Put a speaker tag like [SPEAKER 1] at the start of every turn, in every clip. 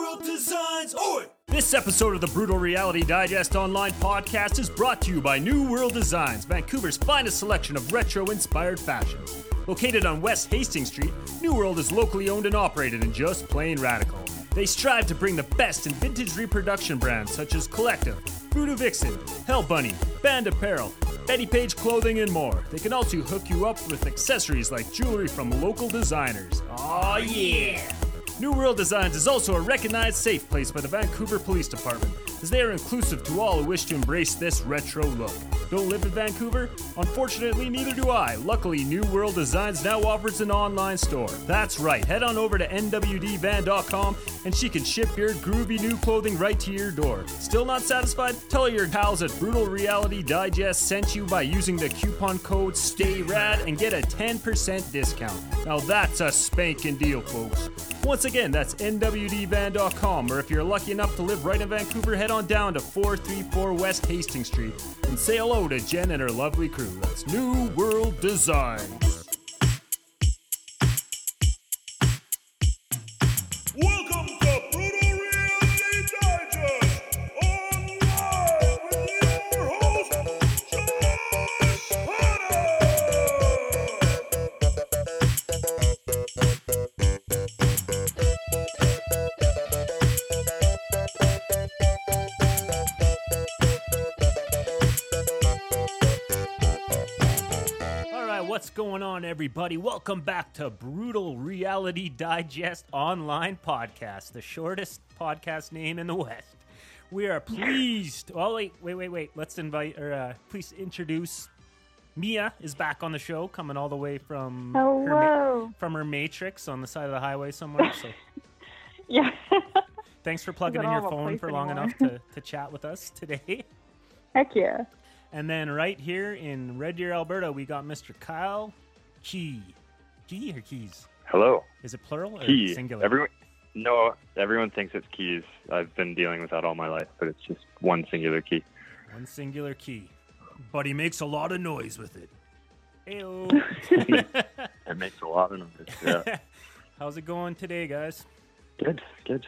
[SPEAKER 1] World Designs. Oi! This episode of the Brutal Reality Digest Online podcast is brought to you by New World Designs, Vancouver's finest selection of retro inspired fashion. Located on West Hastings Street, New World is locally owned and operated and just plain radical. They strive to bring the best in vintage reproduction brands such as Collectif, Voodoo Vixen, Hell Bunny, Banned Apparel, Bettie Page Clothing, and more. They can also hook you up with accessories like jewelry from local designers. Aw, yeah! New World Designs is also a recognized safe place by the Vancouver Police Department, as they are inclusive to all who wish to embrace this retro look. Don't live in Vancouver? Unfortunately, neither do I. Luckily, New World Designs now offers an online store. That's right, head on over to nwdvan.com and she can ship your groovy new clothing right to your door. Still not satisfied? Tell your pals at Brutal Reality Digest sent you by using the coupon code STAYRAD and get a 10% discount. Now that's a spanking deal, folks. Once again, that's nwdvan.com, or if you're lucky enough to live right in Vancouver, head on down to 434 West Hastings Street and say hello to Jen and her lovely crew. That's New World Designs. Everybody? Welcome back to Brutal Reality Digest Online Podcast, the shortest podcast name in the West. We are pleased. Oh, wait, wait, wait, wait. Let's invite, or uh, please introduce. Mia is back on the show, coming all the way from her ma- from her Matrix on the side of the highway somewhere. So
[SPEAKER 2] Yeah.
[SPEAKER 1] thanks for plugging in your phone for long
[SPEAKER 2] anymore.
[SPEAKER 1] enough to, to chat with us today.
[SPEAKER 2] Heck yeah.
[SPEAKER 1] And then right here in Red Deer, Alberta, we got Mr. Kyle Key. Key or Keys?
[SPEAKER 3] Hello.
[SPEAKER 1] Is it plural or
[SPEAKER 3] Key.
[SPEAKER 1] singular?
[SPEAKER 3] Everyone, no, everyone thinks it's keys. I've been dealing with that all my life, but it's just one singular key.
[SPEAKER 1] One singular key. But he makes a lot of noise with it. Heyo.
[SPEAKER 3] It makes a lot of noise. Yeah.
[SPEAKER 1] How's it going today, guys?
[SPEAKER 3] good, good.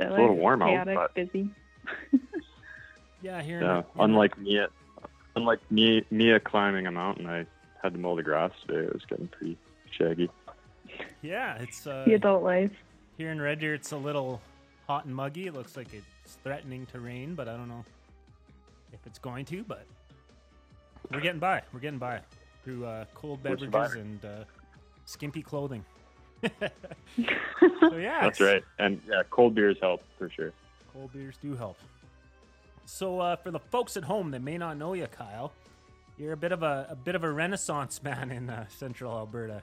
[SPEAKER 2] It's
[SPEAKER 3] a little warm out, but-
[SPEAKER 2] busy.
[SPEAKER 1] Yeah, here. in
[SPEAKER 3] Yeah.
[SPEAKER 1] in
[SPEAKER 3] Unlike Mia, unlike Mia, Mia climbing a mountain, I had to mow the grass today. It was getting pretty shaggy.
[SPEAKER 1] Yeah, it's uh,
[SPEAKER 2] The adult life.
[SPEAKER 1] here in Red Deer. It's a little hot and muggy. It looks like it's threatening to rain, but I don't know if it's going to. But we're getting by. We're getting by through uh, cold beverages and uh, skimpy clothing. so yeah,
[SPEAKER 3] That's right. And yeah, cold beers help for sure.
[SPEAKER 1] Cold beers do help. So, uh, for the folks at home that may not know you, Kyle, you're a bit of a, a bit of a renaissance man in uh, Central Alberta.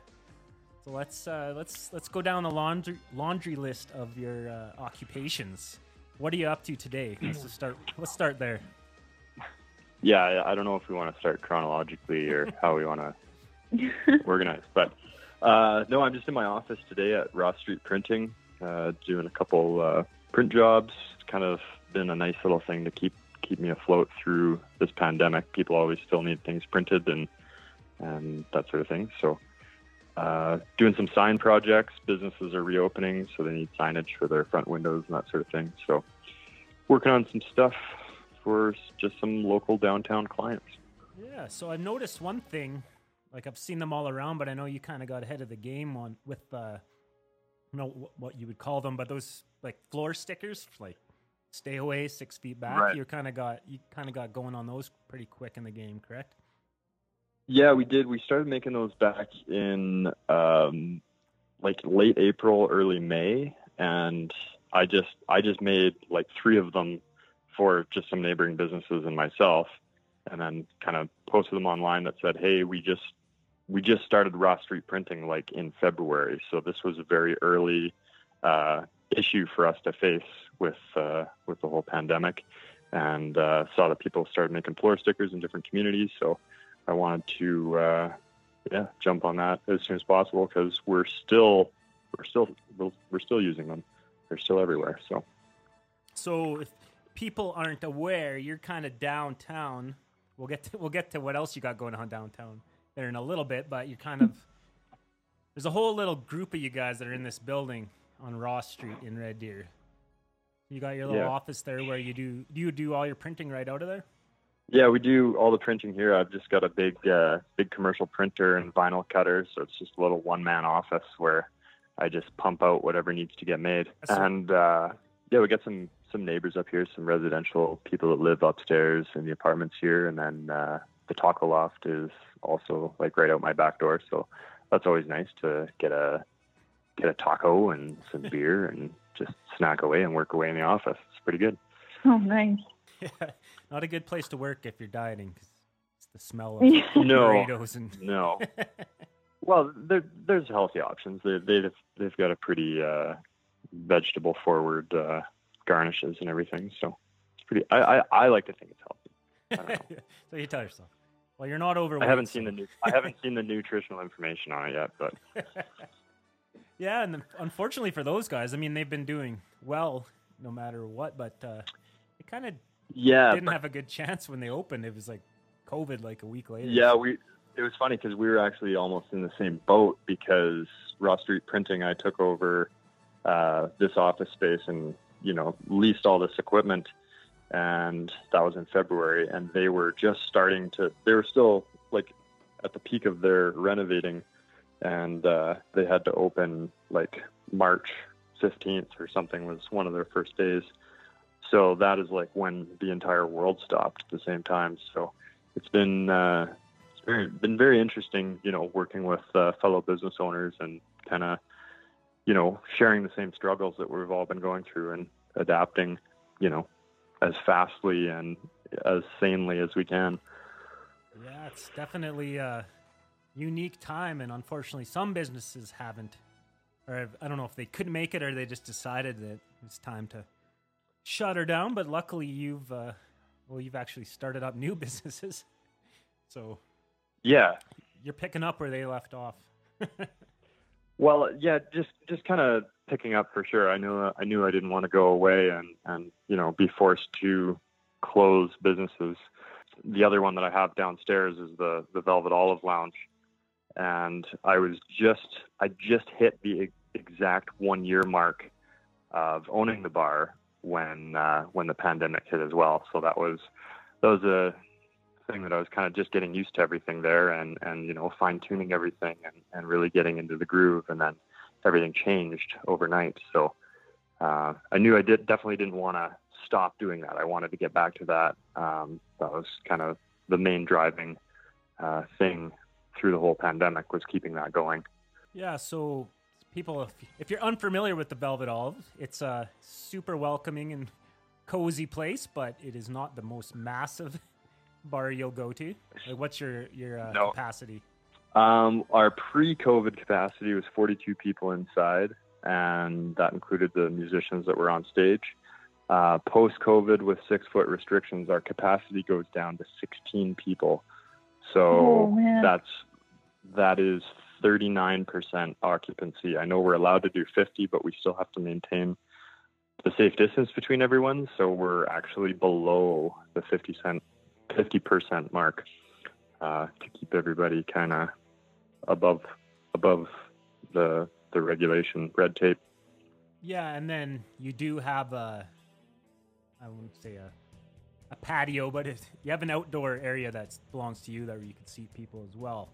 [SPEAKER 1] So let's uh, let's let's go down the laundry laundry list of your uh, occupations. What are you up to today? Let's just start. Let's start there.
[SPEAKER 3] Yeah, I- I don't know if we want to start chronologically or how we want to organize, but uh, no, I'm just in my office today at Ross Street Printing, uh, doing a couple uh, print jobs. It's kind of been a nice little thing to keep keep me afloat through this pandemic. People always still need things printed and and that sort of thing. So, uh, doing some sign projects. Businesses are reopening, so they need signage for their front windows and that sort of thing. So, working on some stuff for just some local downtown clients.
[SPEAKER 1] Yeah. So I noticed one thing. Like I've seen them all around, but I know you kind of got ahead of the game on with uh, don't know what you would call them, but those like floor stickers, like stay away six feet back.
[SPEAKER 3] Right.
[SPEAKER 1] You kind of got you kind of got going on those pretty quick in the game, correct?
[SPEAKER 3] Yeah, we did. We started making those back in um, like late April, early May, and I just I just made like three of them for just some neighboring businesses and myself, and then kind of posted them online that said, "Hey, we just we just started Ross Street printing like in February, so this was a very early uh, issue for us to face with uh, with the whole pandemic." And uh, saw that people started making floor stickers in different communities, so I wanted to, uh, yeah, jump on that as soon as possible because we're still, we're still, we're still using them. They're still everywhere. So
[SPEAKER 1] So if people aren't aware, you're kind of downtown. We'll get to, we'll get to what else you got going on downtown there in a little bit, but you're kind of there's a whole little group of you guys that are in this building on Ross Street in Red Deer. You got your little
[SPEAKER 3] Yeah.
[SPEAKER 1] office there where you do do you do all your printing right out of there?
[SPEAKER 3] Yeah, we do all the printing here. I've just got a big, uh, big commercial printer and vinyl cutter, so it's just a little one-man office where I just pump out whatever needs to get made.
[SPEAKER 1] That's
[SPEAKER 3] And uh, yeah, we got some some neighbors up here, some residential people that live upstairs in the apartments here, and then uh, the taco loft is also like right out my back door. So that's always nice to get a get a taco and some beer and just snack away and work away in the office. It's pretty good.
[SPEAKER 2] Oh, nice.
[SPEAKER 1] Yeah, not a good place to work if you're dieting 'cause it's the smell of
[SPEAKER 3] No.
[SPEAKER 1] burritos and
[SPEAKER 3] No. well, there, there's healthy options. They, they've they've got a pretty uh, vegetable forward uh, garnishes and everything. So it's pretty. I, I, I like to think it's healthy. I don't know.
[SPEAKER 1] so you tell yourself. Well, you're not overweight.
[SPEAKER 3] I haven't
[SPEAKER 1] so-
[SPEAKER 3] seen the new, I haven't seen the nutritional information on it yet, but
[SPEAKER 1] yeah, and unfortunately for those guys, I mean, they've been doing well no matter what, but uh, it kind of
[SPEAKER 3] yeah,
[SPEAKER 1] didn't
[SPEAKER 3] but-
[SPEAKER 1] have a good chance when they opened. It was like COVID, like a week later.
[SPEAKER 3] yeah. We it was funny because we were actually almost in the same boat because Ross Street Printing. I took over uh, this office space and you know leased all this equipment and that was in February and they were just starting to they were still like at the peak of their renovating and uh, they had to open like March 15th or something was one of their first days so that is like when the entire world stopped at the same time so it's been uh, it's very, been very interesting you know working with uh, fellow business owners and kind of you know sharing the same struggles that we've all been going through and adapting you know as fastly and as sanely as we can.
[SPEAKER 1] Yeah, it's definitely a unique time, and unfortunately, some businesses haven't, or I don't know if they couldn't make it or they just decided that it's time to shut her down. But luckily, you've uh, well, you've actually started up new businesses, so
[SPEAKER 3] Yeah.
[SPEAKER 1] you're picking up where they left off.
[SPEAKER 3] Well, yeah, just just kind of picking up for sure. I knew I knew I didn't want to go away and and you know be forced to close businesses. The other one that I have downstairs is the the Velvet Olive Lounge, and I was just I just hit the exact one year mark of owning the bar when uh, when the pandemic hit as well. So that was that was a thing that I was kind of just getting used to everything there and and you know fine tuning everything and and really getting into the groove and then everything changed overnight. So uh, I knew I did definitely didn't want to stop doing that. I wanted to get back to that. Um, that was kind of the main driving uh, thing through the whole pandemic was keeping that going.
[SPEAKER 1] Yeah, so people, if, if you're unfamiliar with the Velvet Olive, it's a super welcoming and cozy place, but it is not the most massive bar you'll go to. Like, what's your your uh,
[SPEAKER 3] No.
[SPEAKER 1] capacity?
[SPEAKER 3] Um, our pre-COVID capacity was 42 people inside, and that included the musicians that were on stage. Uh, Post-COVID, with six-foot restrictions, our capacity goes down to 16 people. So
[SPEAKER 2] Oh,
[SPEAKER 3] that's that is 39% occupancy. I know we're allowed to do 50, but we still have to maintain the safe distance between everyone. So we're actually below the 50 cent, 50% mark uh, to keep everybody kind of above above the the regulation red tape.
[SPEAKER 1] Yeah, and then you do have a, I wouldn't say a, a patio, but you have an outdoor area that belongs to you that you can seat people as well.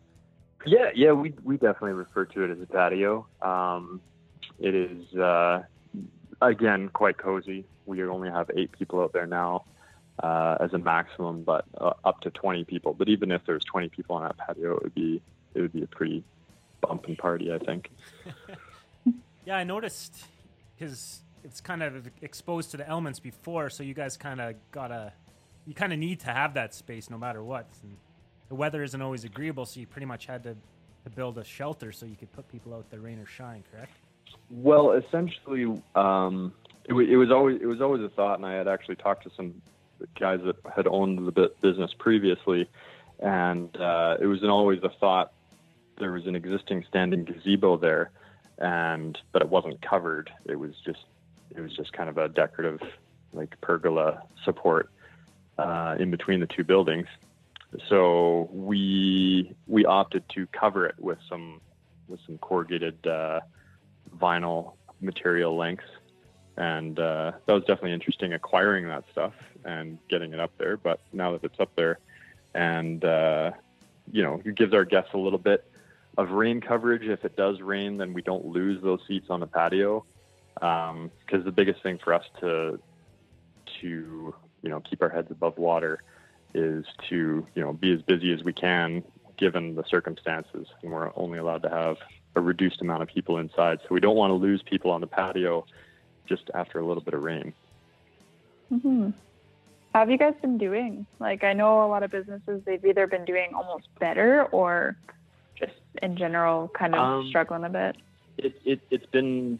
[SPEAKER 3] Yeah, yeah, we we definitely refer to it as a patio. Um, it is uh, again quite cozy. We only have eight people out there now uh, as a maximum, but uh, up to 20 people. But even if there's 20 people on that patio, it would be it would be a pretty bumping party, I think.
[SPEAKER 1] Yeah, I noticed because it's kind of exposed to the elements before, so you guys kind of gotta, you kind of need to have that space no matter what. And the weather isn't always agreeable, so you pretty much had to, to build a shelter so you could put people out there, rain or shine. Correct?
[SPEAKER 3] Well, essentially, um, it, wa- it was always it was always a thought, and I had actually talked to some guys that had owned the business previously, and uh, it was an, always a thought. There was an existing standing gazebo there, and but it wasn't covered. It was just it was just kind of a decorative, like pergola support uh, in between the two buildings. So we we opted to cover it with some with some corrugated uh, vinyl material lengths and uh, that was definitely interesting acquiring that stuff and getting it up there. But now that it's up there, and uh, you know, it gives our guests a little bit of rain coverage. If it does rain, then we don't lose those seats on the patio. Because the biggest thing for us to to you know keep our heads above water is to you know be as busy as we can given the circumstances, and we're only allowed to have a reduced amount of people inside. So we don't want to lose people on the patio just after a little bit of rain.
[SPEAKER 2] hmm How have you guys been doing? Like, I know a lot of businesses, they've either been doing almost better or just in general kind of
[SPEAKER 3] Um,
[SPEAKER 2] struggling a bit.
[SPEAKER 3] It, it, it's been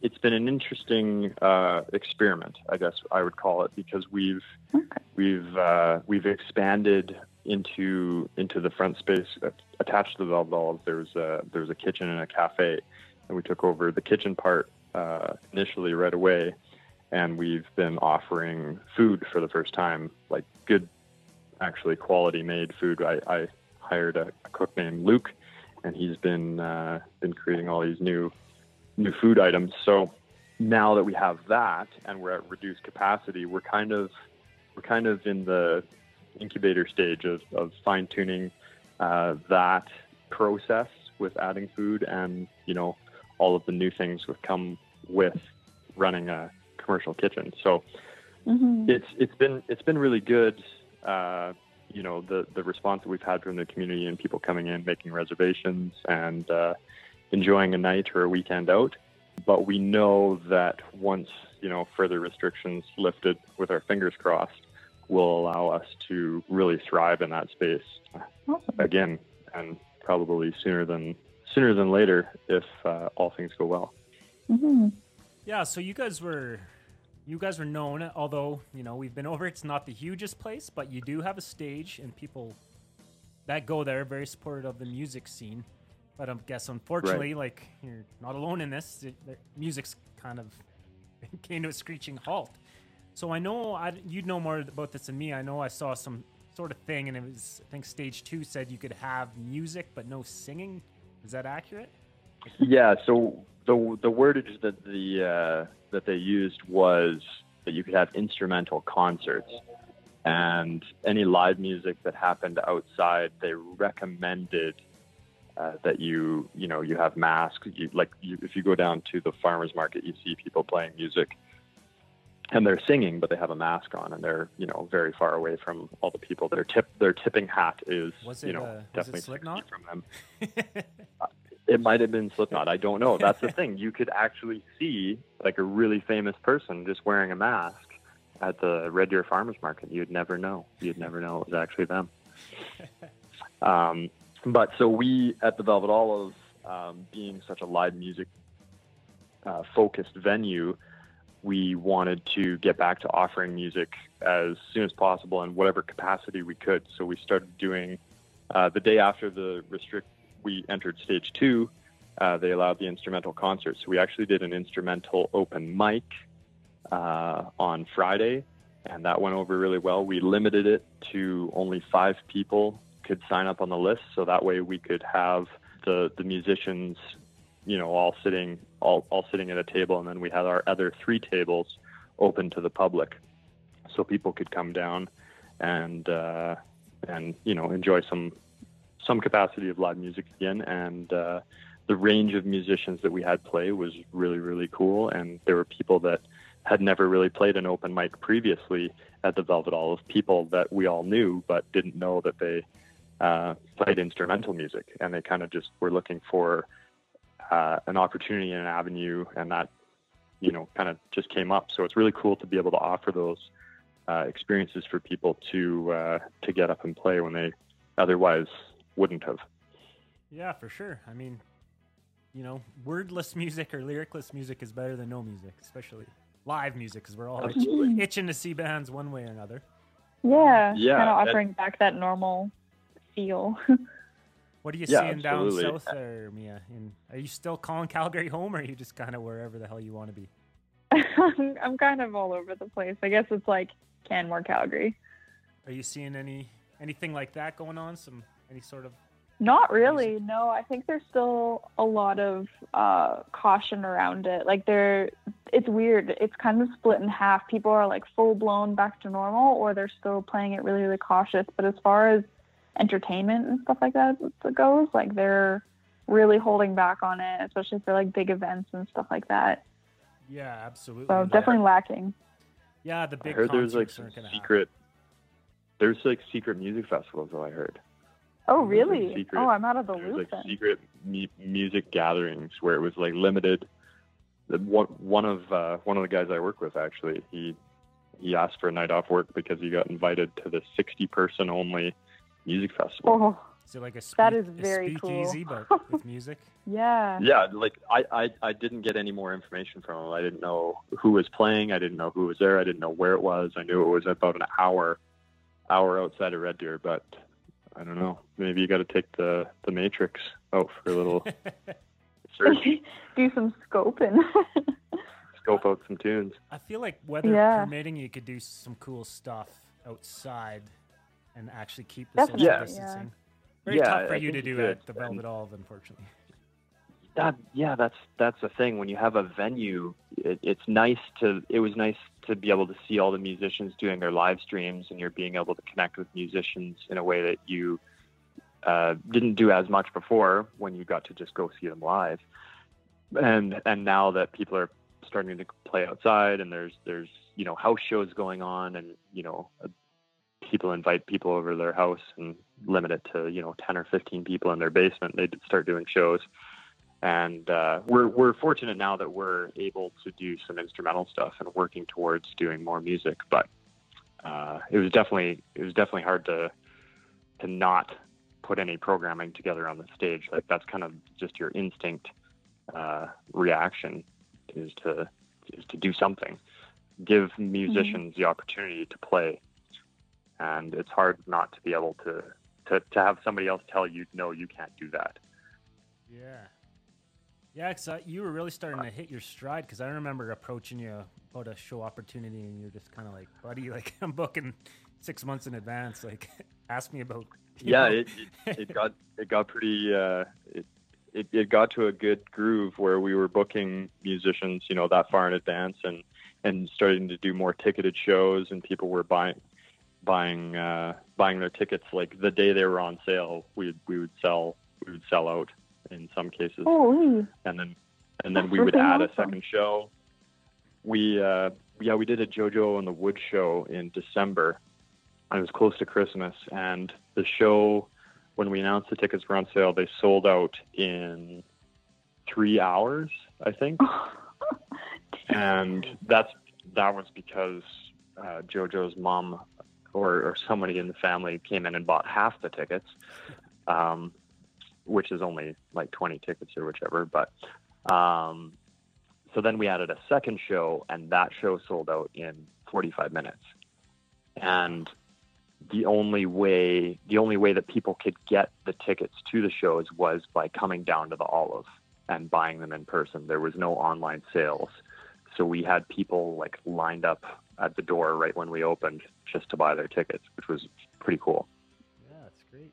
[SPEAKER 3] it's been an interesting uh, experiment, I guess I would call it, because we've
[SPEAKER 2] Okay.
[SPEAKER 3] we've uh, we've expanded into into the front space uh, attached to the Velvet There's a there's a kitchen and a cafe, and we took over the kitchen part uh, initially right away, and we've been offering food for the first time, like good, actually quality made food. I, I hired a, a cook named Luke, and he's been uh, been creating all these new new food items. So now that we have that and we're at reduced capacity, we're kind of we're kind of in the incubator stage of, of fine tuning uh, that process with adding food and you know all of the new things that come with running a commercial kitchen. So
[SPEAKER 2] hmm
[SPEAKER 3] it's it's been it's been really good. Uh, you know the the response that we've had from the community and people coming in, making reservations, and uh, enjoying a night or a weekend out. But we know that once you know further restrictions lifted, with our fingers crossed, will allow us to really thrive in that space
[SPEAKER 2] Awesome.
[SPEAKER 3] again, and probably sooner than sooner than later if uh, all things go well.
[SPEAKER 2] hmm
[SPEAKER 1] Yeah, so you guys were you guys were known, although, you know, we've been over it's not the hugest place, but you do have a stage and people that go there are very supportive of the music scene. But I guess unfortunately, like you're not alone in this. The, the music's kind of came to a screeching halt. So I know I, you'd know more about this than me. I know I saw some sort of thing, and it was I think stage two said you could have music but no singing. Is that accurate?
[SPEAKER 3] yeah. So the the wordage that the uh, that they used was that you could have instrumental concerts, and any live music that happened outside, they recommended uh, that you you know you have masks. You, like you, if you go down to the farmers market, you see people playing music. And they're singing, but they have a mask on, and they're you know very far away from all the people. Their tip, their tipping hat is
[SPEAKER 1] Was
[SPEAKER 3] you
[SPEAKER 1] it,
[SPEAKER 3] know
[SPEAKER 1] uh,
[SPEAKER 3] definitely six
[SPEAKER 1] Slipknot?
[SPEAKER 3] feet from them. It might have been Slipknot. I don't know. That's the thing. You could actually see like a really famous person just wearing a mask at the Red Deer Farmers Market. You'd never know. You'd never know it was actually them. Um, but so we at the Velvet Olive, um, being such a live music uh, focused venue, we wanted to get back to offering music as soon as possible in whatever capacity we could. So we started doing uh, the day after the restrict we entered stage two. Uh, they allowed the instrumental concerts. So we actually did an instrumental open mic uh, on Friday, and that went over really well. We limited it to only five people could sign up on the list, so that way we could have the the musicians, you know, all sitting all all sitting at a table, and then we had our other three tables open to the public, so people could come down and uh, and you know enjoy some some capacity of live music again and. Uh, the range of musicians that we had play was really really cool and there were people that had never really played an open mic previously at the Velvet Olive, people that we all knew but didn't know that they uh, played instrumental music, and they kind of just were looking for uh, an opportunity and an avenue, and that you know kind of just came up. So it's really cool to be able to offer those uh, experiences for people to uh, to get up and play when they otherwise wouldn't have.
[SPEAKER 1] Yeah, for sure. I mean, you know, wordless music or lyricless music is better than no music, especially live music, because we're all itch- itching to see bands one way or another.
[SPEAKER 2] Yeah.
[SPEAKER 3] Yeah,
[SPEAKER 2] Kind of
[SPEAKER 3] that-
[SPEAKER 2] offering back that normal feel.
[SPEAKER 1] What are you
[SPEAKER 3] Yeah,
[SPEAKER 1] seeing down south there, Mia? In, are you still calling Calgary home, or are you just kind of wherever the hell you want to be?
[SPEAKER 2] I'm, I'm kind of all over the place. I guess it's like Canmore, Calgary.
[SPEAKER 1] Are you seeing any anything like that going on? Some any sort of
[SPEAKER 2] Not really. No, I think there's still a lot of uh, caution around it. Like there, it's weird. It's kind of split in half. People are like full blown back to normal, or they're still playing it really, really cautious. But as far as entertainment and stuff like that goes, like they're really holding back on it, especially for like big events and stuff like that.
[SPEAKER 1] Yeah, absolutely.
[SPEAKER 2] So definitely lacking.
[SPEAKER 1] Yeah, the
[SPEAKER 3] I
[SPEAKER 1] big
[SPEAKER 3] heard there's like
[SPEAKER 1] concerts
[SPEAKER 3] some
[SPEAKER 1] aren't gonna happen.
[SPEAKER 3] secret. There's like secret music festivals. Though I heard.
[SPEAKER 2] Oh, really?
[SPEAKER 3] secret-
[SPEAKER 2] oh, I'm out of the
[SPEAKER 3] There's
[SPEAKER 2] loop
[SPEAKER 3] like
[SPEAKER 2] then.
[SPEAKER 3] secret mu- music gatherings where it was like limited. One one of uh, one of the guys I work with actually he he asked for a night off work because he got invited to the 60 person only music festival.
[SPEAKER 2] Oh,
[SPEAKER 1] Is it like a, speak,
[SPEAKER 2] That is
[SPEAKER 1] a
[SPEAKER 2] very cool.
[SPEAKER 1] speakeasy, but with music?
[SPEAKER 2] yeah.
[SPEAKER 3] Yeah, like I, I I didn't get any more information from him. I didn't know who was playing. I didn't know who was there. I didn't know where it was. I knew it was about an hour hour outside of Red Deer, but I don't know. Maybe you got to take the the Matrix out for a little search,
[SPEAKER 2] Do some scoping.
[SPEAKER 3] scope out some tunes.
[SPEAKER 1] I feel like weather
[SPEAKER 2] Yeah.
[SPEAKER 1] permitting, you could do some cool stuff outside and actually keep the social
[SPEAKER 2] Definitely, yeah.
[SPEAKER 1] distancing. Very
[SPEAKER 3] Yeah,
[SPEAKER 1] tough for
[SPEAKER 3] I
[SPEAKER 1] you to
[SPEAKER 3] think you
[SPEAKER 1] do at the Velvet Olive, unfortunately.
[SPEAKER 3] That yeah, that's that's the thing. When you have a venue, it, it's nice to. It was nice to be able to see all the musicians doing their live streams, and you're being able to connect with musicians in a way that you uh, didn't do as much before when you got to just go see them live. And and now that people are starting to play outside, and there's there's you know house shows going on, and you know people invite people over to their house and limit it to you know 10 or 15 people in their basement. They start doing shows and uh, we're we're fortunate now that we're able to do some instrumental stuff and working towards doing more music. But uh, it was definitely it was definitely hard to to not put any programming together on the stage. Like that's kind of just your instinct uh, reaction is to is to do something, give musicians the opportunity to play, and it's hard not to be able to to to have somebody else tell you no, you can't do that.
[SPEAKER 1] Yeah. Yeah, because uh, you were really starting to hit your stride. Because I remember approaching you about a show opportunity, and you're just kind of like, "Buddy, like I'm booking six months in advance. Like, ask me about."
[SPEAKER 3] yeah it, it, it got it got pretty uh it, it it got to a good groove where we were booking musicians you know that far in advance and and starting to do more ticketed shows and people were buying buying uh buying their tickets like the day they were on sale we we would sell we would sell out in some cases
[SPEAKER 2] Holy.
[SPEAKER 3] and then and then
[SPEAKER 2] That's
[SPEAKER 3] we would add a second show. We uh, yeah we did a JoJo and the Wood show in December. It was close to Christmas, and the show when we announced the tickets were on sale, they sold out in three hours, I think, and that's that was because uh, JoJo's mom or, or somebody in the family came in and bought half the tickets. Um, which is only like 20 tickets or whichever. But um, so then we added a second show, and that show sold out in 45 minutes. And the only way, the only way that people could get the tickets to the shows was by coming down to the Olive and buying them in person. There was no online sales, so we had people like lined up at the door right when we opened just to buy their tickets, which was pretty cool.
[SPEAKER 1] Yeah, that's great.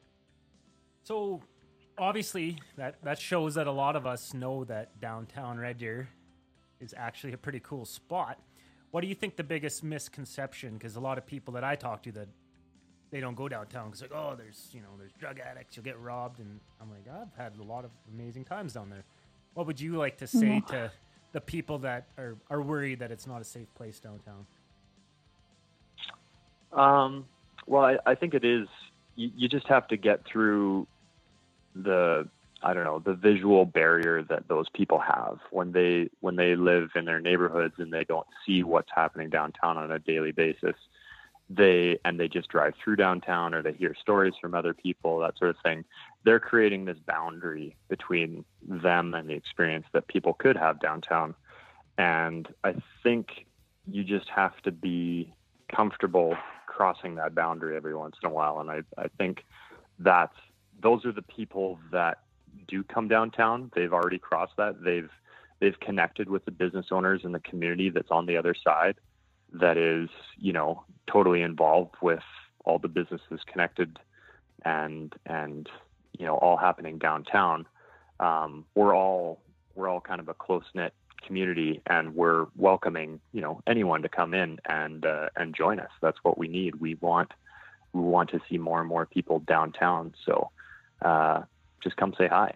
[SPEAKER 1] So, obviously, that that shows that a lot of us know that downtown Red Deer is actually a pretty cool spot. What do you think the biggest misconception? Because a lot of people that I talk to that they don't go downtown because like, oh, there's you know there's drug addicts, you'll get robbed, and I'm like, I've had a lot of amazing times down there. What would you like to say mm-hmm. to the people that are are worried that it's not a safe place downtown?
[SPEAKER 3] Um, well, I, I think it is. You, you just have to get through the I don't know the visual barrier that those people have when they when they live in their neighborhoods and they don't see what's happening downtown on a daily basis. They and they just drive through downtown or they hear stories from other people that sort of thing. They're creating this boundary between them and the experience that people could have downtown. And I think you just have to be comfortable crossing that boundary every once in a while. And I, I think that those are the people that do come downtown. They've already crossed that. They've they've connected with the business owners and the community that's on the other side that is, you know, totally involved with all the businesses connected and and you know, all happening downtown. Um, we're all we're all kind of a close knit community, and we're welcoming you know anyone to come in and uh, and join us. That's what we need. We want we want to see more and more people downtown. So uh, just come say hi.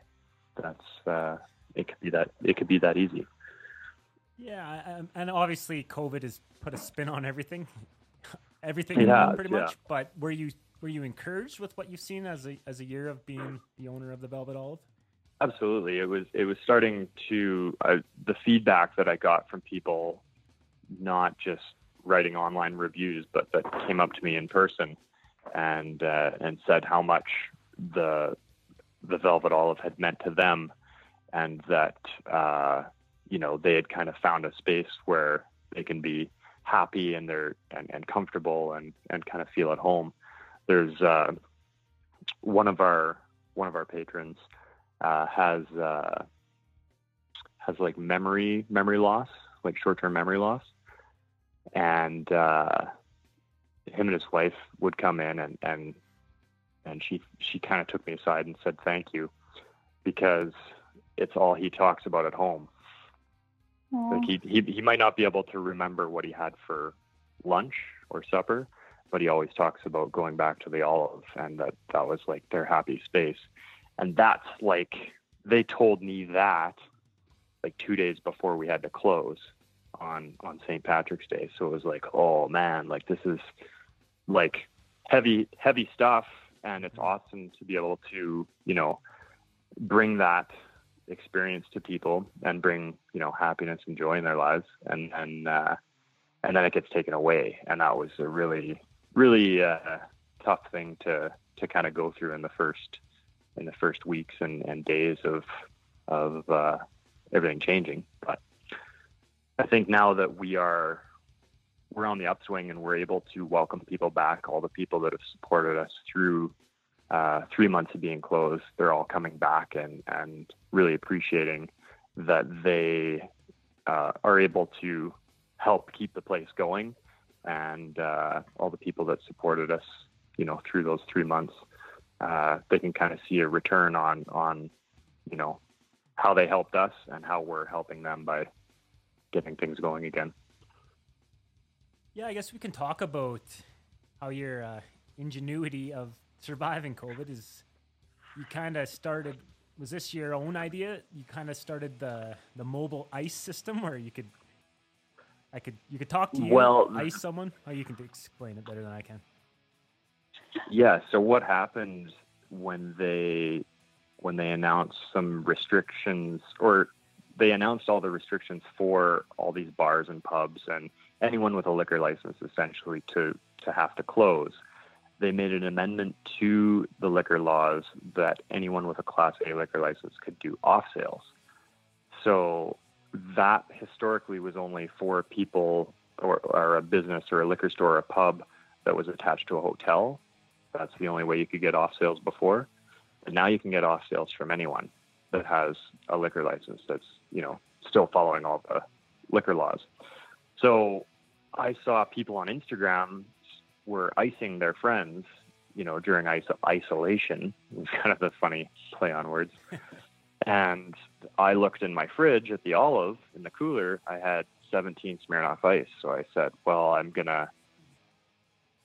[SPEAKER 3] That's uh, it. Could be that it could be that easy.
[SPEAKER 1] Yeah, and obviously COVID has put a spin on everything, everything
[SPEAKER 3] It
[SPEAKER 1] in one
[SPEAKER 3] has,
[SPEAKER 1] pretty
[SPEAKER 3] yeah.
[SPEAKER 1] much. But were you were you encouraged with what you've seen as a as a year of being the owner of the Velvet Olive?
[SPEAKER 3] Absolutely, it was it was starting to uh, the feedback that I got from people, not just writing online reviews, but that came up to me in person, and uh, and said how much the the Velvet Olive had meant to them, and that uh, you know they had kind of found a space where they can be happy and they're and, and comfortable and and kind of feel at home. There's uh, one of our one of our patrons uh, has uh, has like memory memory loss, like short term memory loss, and uh, him and his wife would come in and and and she she kind of took me aside and said thank you because it's all he talks about at home. Like he, he he might not be able to remember what he had for lunch or supper, but he always talks about going back to the olive and that that was like their happy space. And that's like they told me that like two days before we had to close on on St. Patrick's Day. So it was like, oh man, like this is like heavy heavy stuff and it's awesome to be able to, you know, bring that experience to people and bring you know happiness and joy in their lives and and uh, and then it gets taken away and that was a really really uh, tough thing to to kind of go through in the first in the first weeks and, and days of of uh, everything changing but I think now that we are we're on the upswing and we're able to welcome people back all the people that have supported us through uh, three months of being closed, they're all coming back and, and really appreciating that they uh, are able to help keep the place going. And uh, all the people that supported us, you know, through those three months, uh, they can kind of see a return on on, you know, how they helped us and how we're helping them by getting things going again.
[SPEAKER 1] Yeah, I guess we can talk about how your uh, ingenuity of surviving COVID is. You kind of started. Was this your own idea? You kind of started the the mobile ice system, where you could, I could, you could talk to you,
[SPEAKER 3] Well-
[SPEAKER 1] ice someone. Oh, you can explain it better than I can.
[SPEAKER 3] Yeah. So what happened when they when they announced some restrictions, or they announced all the restrictions for all these bars and pubs and anyone with a liquor license, essentially to to have to close? They made an amendment to the liquor laws that anyone with a Class A liquor license could do off sales. So that historically was only for people or, or a business or a liquor store or a pub that was attached to a hotel. That's the only way you could get off sales before. But now you can get off sales from anyone that has a liquor license that's, you know, still following all the liquor laws. So I saw people on Instagram were icing their friends, you know, during is- isolation. It's kind of a funny play on words. and I looked in my fridge at the olive in the cooler. I had 17 Smirnoff Ice. So I said, well, I'm going to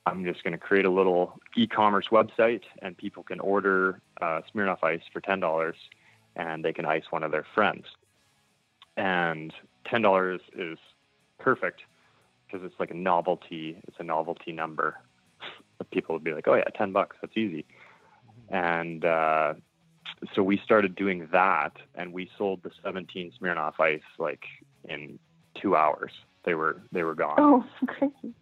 [SPEAKER 3] I'm just going to create a little e-commerce website, and people can order uh, Smirnoff Ice for ten dollars, and they can ice one of their friends. And ten dollars is perfect because it's like a novelty. It's a novelty number. People would be like, "Oh yeah, ten bucks. That's easy." And uh, so we started doing that, and we sold the 17 Smirnoff Ice like in two hours. They were they were gone
[SPEAKER 2] Oh, crazy.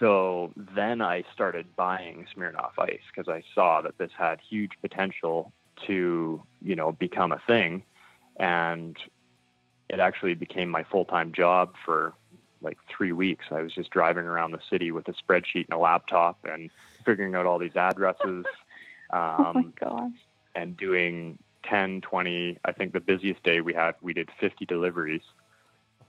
[SPEAKER 3] So then I started buying Smirnoff Ice because I saw that this had huge potential to, you know, become a thing. And it actually became my full time job for like three weeks. I was just driving around the city with a spreadsheet and a laptop and figuring out all these addresses
[SPEAKER 2] oh my
[SPEAKER 3] um,
[SPEAKER 2] gosh.
[SPEAKER 3] and doing 10, 20. I think the busiest day we had, we did 50 deliveries.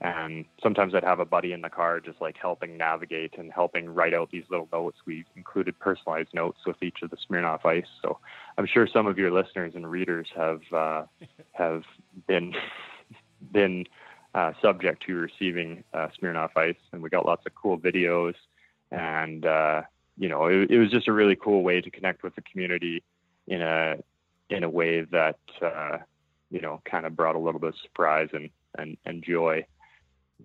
[SPEAKER 3] And sometimes I'd have a buddy in the car just like helping navigate and helping write out these little notes. We included personalized notes with each of the Smirnoff Ice. So I'm sure some of your listeners and readers have uh, have been been uh, subject to receiving uh, Smirnoff Ice, and we got lots of cool videos. And uh, you know, it, it was just a really cool way to connect with the community in a in a way that uh, you know kind of brought a little bit of surprise and and, and joy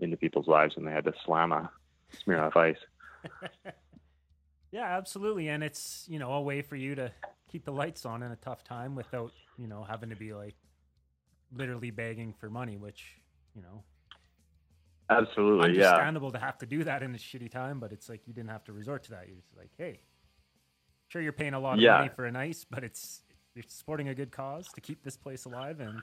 [SPEAKER 3] into people's lives and they had to slam a Smirnoff Ice.
[SPEAKER 1] yeah, absolutely, and it's you know a way for you to keep the lights on in a tough time without you know having to be like literally begging for money, which you know
[SPEAKER 3] Absolutely, yeah.
[SPEAKER 1] understandable to have to do that in a shitty time, but it's like you didn't have to resort to that. You're just like, hey, sure you're paying a lot of
[SPEAKER 3] Yeah.
[SPEAKER 1] money for an ice, but it's you're supporting a good cause to keep this place alive and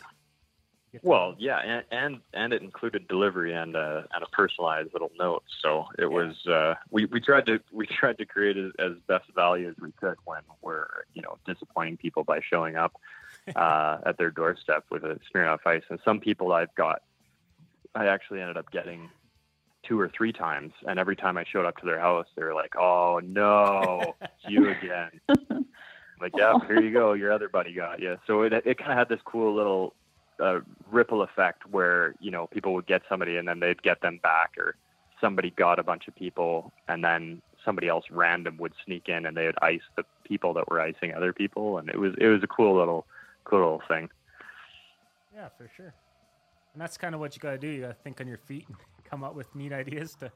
[SPEAKER 3] Well, yeah, and, and and it included delivery and a and a personalized little note. So it was uh, we we tried to we tried to create it as best value as we could when we're you know disappointing people by showing up uh, at their doorstep with a Smirnoff Ice. And some people I've got, I actually ended up getting two or three times, and every time I showed up to their house, they were like, "Oh no, it's you again." like, yeah, here you go, your other buddy got you. So it it kind of had this cool little uh, ripple effect where you know people would get somebody and then they'd get them back, or somebody got a bunch of people and then somebody else random would sneak in and they would ice the people that were icing other people, and it was it was a cool little cool little thing.
[SPEAKER 1] yeah, for sure. And that's kind of what you got to do. You got to think on your feet and come up with neat ideas to.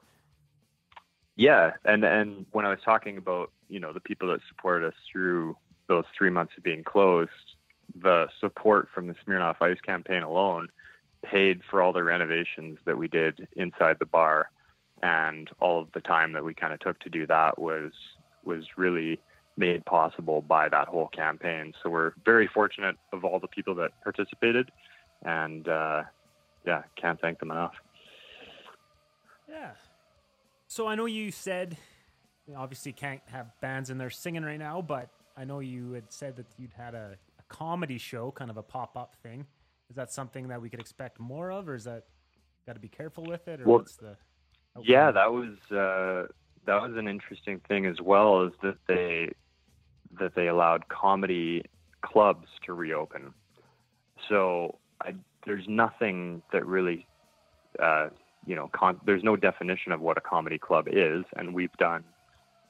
[SPEAKER 3] Yeah, and and when I was talking about you know the people that supported us through those three months of being closed, the support from the Smirnoff Ice campaign alone paid for all the renovations that we did inside the bar, and all of the time that we kind of took to do that was was really made possible by that whole campaign. So we're very fortunate of all the people that participated, and uh, yeah, can't thank them enough.
[SPEAKER 1] Yeah. So I know you said, obviously can't have bands in there singing right now, but I know you had said that you'd had a comedy show, kind of a pop up thing. Is that something that we could expect more of, or is that got to be careful with it, or
[SPEAKER 3] Well,
[SPEAKER 1] what's the?
[SPEAKER 3] Yeah, that was uh, that was an interesting thing as well, is that they that they allowed comedy clubs to reopen. So I, there's nothing that really, uh, you know, con- there's no definition of what a comedy club is, and we've done.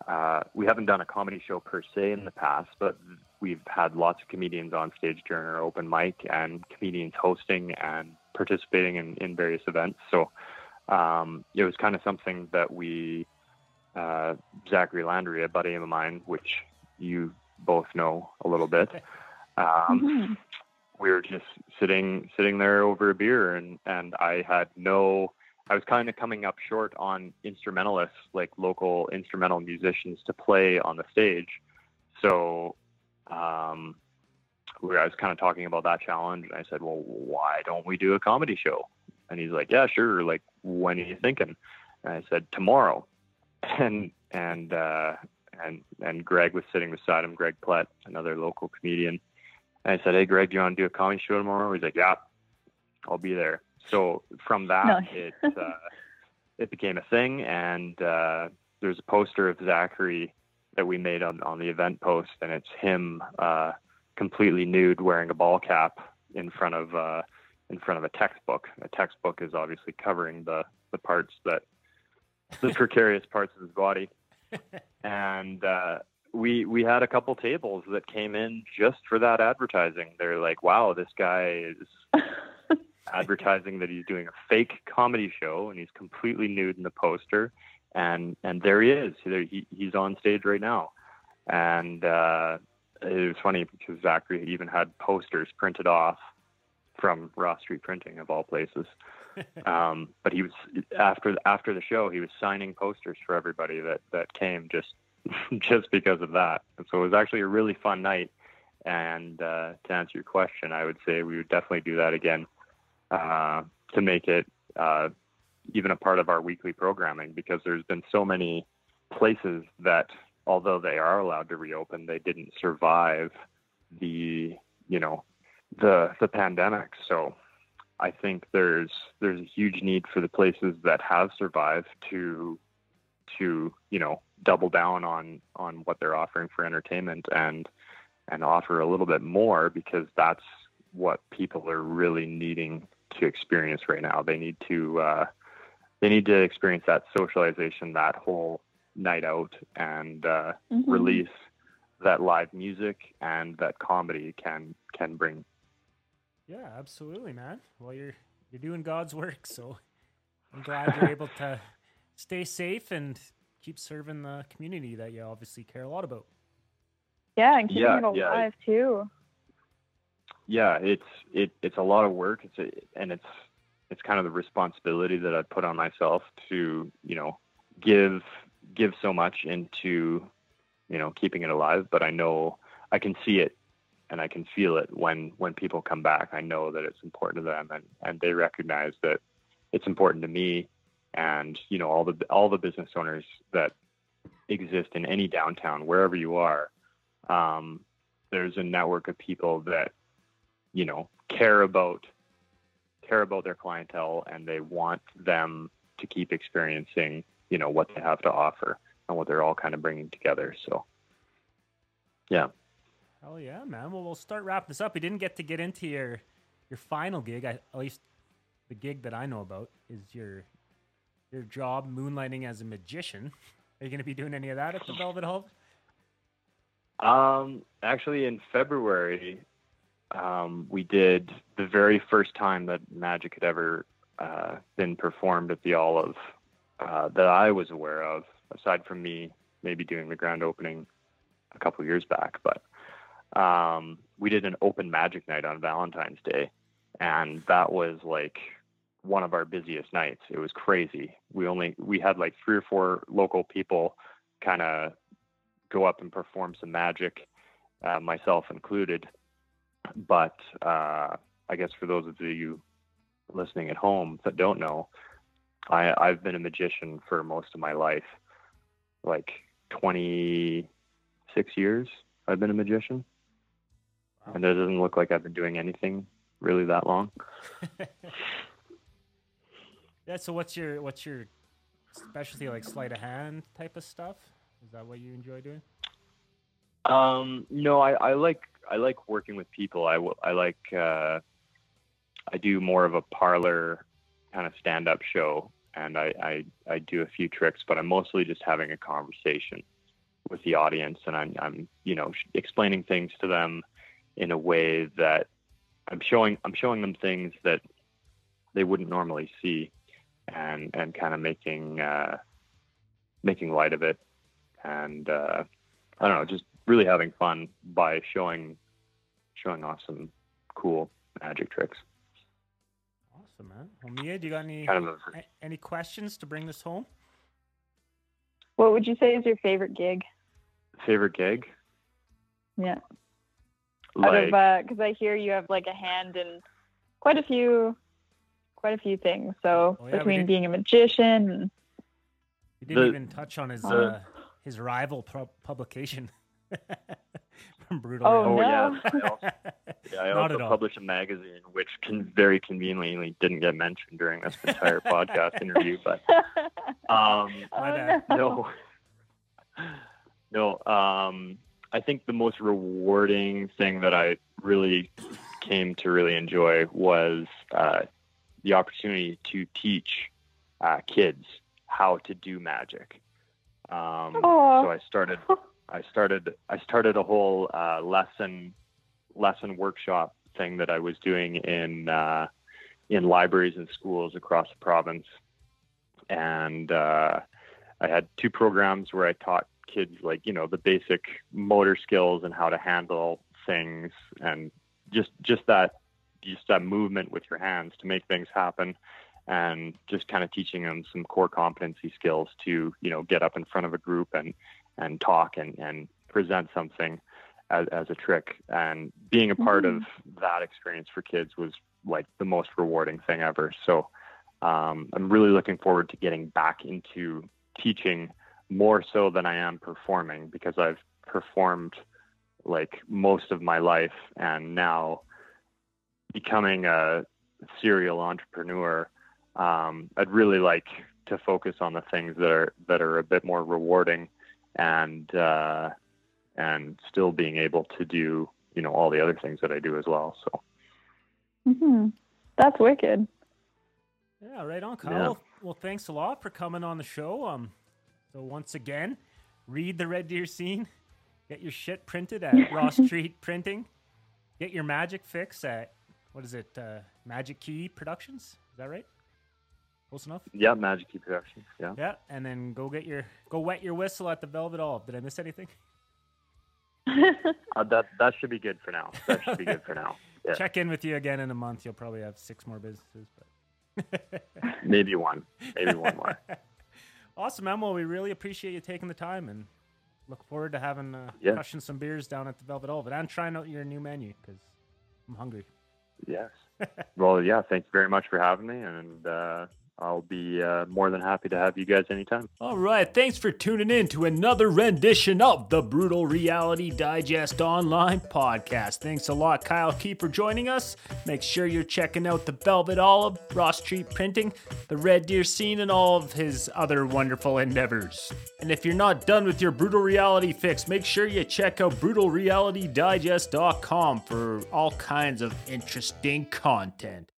[SPEAKER 3] Uh, we haven't done a comedy show per se in the past, but we've had lots of comedians on stage during our open mic and comedians hosting and participating in, in various events. So um, it was kind of something that we, uh, Zachary Landry, a buddy of mine, which you both know a little bit, um,
[SPEAKER 2] Mhm.
[SPEAKER 3] we were just sitting sitting there over a beer, and and I had no. I was kind of coming up short on instrumentalists, like local instrumental musicians, to play on the stage. So um, we I was kind of talking about that challenge, and I said, "Well, why don't we do a comedy show?" And he's like, "Yeah, sure. Like, when are you thinking?" And I said, "Tomorrow." And and uh, and and Greg was sitting beside him, Greg Plett, another local comedian. And I said, "Hey, Greg, do you want to do a comedy show tomorrow?" He's like, "Yeah, I'll be there." So from that, it uh, it became a thing, and uh, there's a poster of Zachary that we made on on the event post, and it's him uh, completely nude, wearing a ball cap in front of uh, in front of a textbook. A textbook is obviously covering the the parts that the precarious parts of his body, and uh, we we had a couple tables that came in just for that advertising. They're like, "Wow, this guy is advertising that he's doing a fake comedy show, and he's completely nude in the poster." And and there he is. He, he's on stage right now, and uh, it was funny because Zachary even had posters printed off from Ross Street Printing of all places. um, but he was after after the show, he was signing posters for everybody that that came just just because of that. And so it was actually a really fun night. And uh, to answer your question, I would say we would definitely do that again uh, to make it uh, even a part of our weekly programming because there's been so many places that, although they are allowed to reopen, they didn't survive the you know the the pandemic. So I think there's there's a huge need for the places that have survived to to you know double down on on what they're offering for entertainment and and offer a little bit more because that's what people are really needing to experience right now. They need to uh, they need to experience that socialization, that whole night out, and uh,
[SPEAKER 2] Mhm.
[SPEAKER 3] release that live music and that comedy can can bring.
[SPEAKER 1] Yeah, absolutely, man. Well, you're you're doing God's work, so I'm glad you're able to stay safe and keep serving the community that you obviously care a lot about.
[SPEAKER 2] Yeah, and keeping
[SPEAKER 3] Yeah,
[SPEAKER 2] it
[SPEAKER 3] yeah.
[SPEAKER 2] alive too.
[SPEAKER 3] yeah it's it it's a lot of work it's a, and it's it's kind of the responsibility that i put on myself to you know give give so much into you know keeping it alive. But i know i can see it and i can feel it when when people come back. I know that it's important to them and and they recognize that it's important to me and you know all the all the business owners that exist in any downtown wherever you are um, there's a network of people that you know care about care about their clientele and they want them to keep experiencing you know what they have to offer and what they're all kind of bringing together so yeah
[SPEAKER 1] Hell yeah, man. Well, we'll start wrapping this up. We didn't get to get into your your final gig. I, at least the gig that I know about is your your job moonlighting as a magician. Are you going to be doing any of that at the Velvet Olive?
[SPEAKER 3] um actually in february um, we did the very first time that magic had ever uh, been performed at the olive uh, that i was aware of aside from me maybe doing the grand opening a couple years back but um, we did an open magic night on Valentine's Day, and that was like one of our busiest nights. It was crazy. We only we had like three or four local people kind of go up and perform some magic, uh, myself included. But uh, I guess for those of you listening at home that don't know, I, I've been a magician for most of my life, like 26 years. I've been a magician and it doesn't look like I've been doing anything really that long.
[SPEAKER 1] Yeah. So what's your what's your specialty? Like sleight of hand type of stuff? Is that what you enjoy doing?
[SPEAKER 3] Um, no, I, I like I like working with people. I, I like uh, I do more of a parlor kind of stand up show, and I, I I do a few tricks, but I'm mostly just having a conversation with the audience, and I'm I'm you know explaining things to them in a way that I'm showing I'm showing them things that they wouldn't normally see, and and kind of making uh, making light of it, and uh, I don't know, just really having fun by showing showing off some cool magic tricks.
[SPEAKER 1] Awesome, man. Well, Mia, do you got any
[SPEAKER 3] Kind of a,
[SPEAKER 1] a- any questions to bring this home?
[SPEAKER 2] What would you say is your favorite gig?
[SPEAKER 3] favorite gig.
[SPEAKER 2] Yeah. Out
[SPEAKER 3] Like
[SPEAKER 2] of because I hear you have like a hand in quite a few, quite a few things. So
[SPEAKER 1] Oh, yeah,
[SPEAKER 2] between being a magician, and,
[SPEAKER 1] You didn't
[SPEAKER 3] The-
[SPEAKER 1] even touch on his
[SPEAKER 2] the-
[SPEAKER 1] uh, his rival pu- publication from Brutal.
[SPEAKER 2] Oh,
[SPEAKER 3] oh
[SPEAKER 1] Reality.
[SPEAKER 3] yeah. I also, yeah, I
[SPEAKER 1] Not
[SPEAKER 3] also
[SPEAKER 1] at all.
[SPEAKER 3] publish a magazine which can very conveniently didn't get mentioned during this entire podcast interview, but um,
[SPEAKER 2] oh, no.
[SPEAKER 3] no, no. Um, I think the most rewarding thing that I really came to really enjoy was uh, the opportunity to teach uh, kids how to do magic. Um, so I started, I started, I started a whole uh, lesson, lesson workshop thing that I was doing in uh, in libraries and schools across the province, and uh, I had two programs where I taught kids like you know the basic motor skills and how to handle things and just just that just that movement with your hands to make things happen and just kind of teaching them some core competency skills to you know get up in front of a group and and talk and and present something as, as a trick. And being a part of that experience for kids was like the most rewarding thing ever. So um, i'm really looking forward to getting back into teaching more so than i am performing because i've performed like most of my life and now becoming a serial entrepreneur, um, I'd really like to focus on the things that are that are a bit more rewarding, and uh, and still being able to do you know all the other things that I do as well. So
[SPEAKER 2] hmm That's wicked.
[SPEAKER 1] Yeah, right on, Kyle.
[SPEAKER 3] Yeah.
[SPEAKER 1] Well, well, thanks a lot for coming on the show. Um, so once again, read the Red Deer scene. Get your shit printed at Ross Street Printing. Get your magic fix at what is it? Uh, Magic Key Productions. Is that right? Close enough.
[SPEAKER 3] yeah, Magic Key Productions. Yeah.
[SPEAKER 1] Yeah, and then go get your go wet your whistle at the Velvet Olive. Did I miss anything?
[SPEAKER 3] Uh, that that should be good for now. That should be good for now. Yeah.
[SPEAKER 1] Check in with you again in a month. You'll probably have six more businesses, but
[SPEAKER 3] Maybe one. Maybe one more.
[SPEAKER 1] awesome, Emma. We really appreciate you taking the time and look forward to having uh,
[SPEAKER 3] Yeah.
[SPEAKER 1] crushing some beers down at the Velvet Olive and trying out your new menu because I'm hungry.
[SPEAKER 3] Yes. Well, yeah. Thank you very much for having me, and uh, I'll be uh, more than happy to have you guys anytime.
[SPEAKER 1] All right, thanks for tuning in to another rendition of the Brutal Reality Digest Online podcast. Thanks a lot, Kyle Key, for joining us. Make sure you're checking out the Velvet Olive, Ross Street Printing, the Red Deer Scene, and all of his other wonderful endeavors. And if you're not done with your Brutal Reality fix, make sure you check out BrutalRealityDigest.com for all kinds of interesting content.